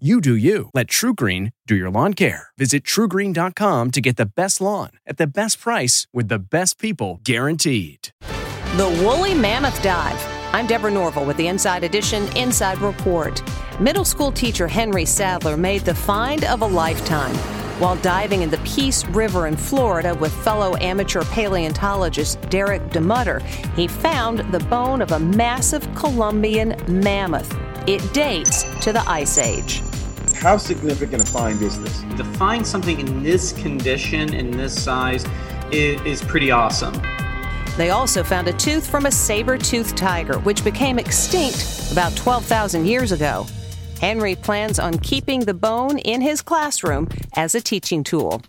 You do you. Let TruGreen do your lawn care. Visit trugreen.com to get the best lawn at the best price with the best people guaranteed. The Woolly Mammoth Dive. I'm Deborah Norville with the Inside Edition Inside Report. Middle school teacher Henry Sadler made the find of a lifetime. While diving in the Peace River in Florida with fellow amateur paleontologist Derek DeMutter, he found the bone of a massive Columbian mammoth. It dates to the Ice Age. How significant a find is this? To find something in this condition, in this size, is, is pretty awesome. They also found a tooth from a saber toothed tiger, which became extinct about 12,000 years ago. Henry plans on keeping the bone in his classroom as a teaching tool.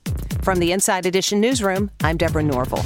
From the Inside Edition newsroom, I'm Deborah Norville.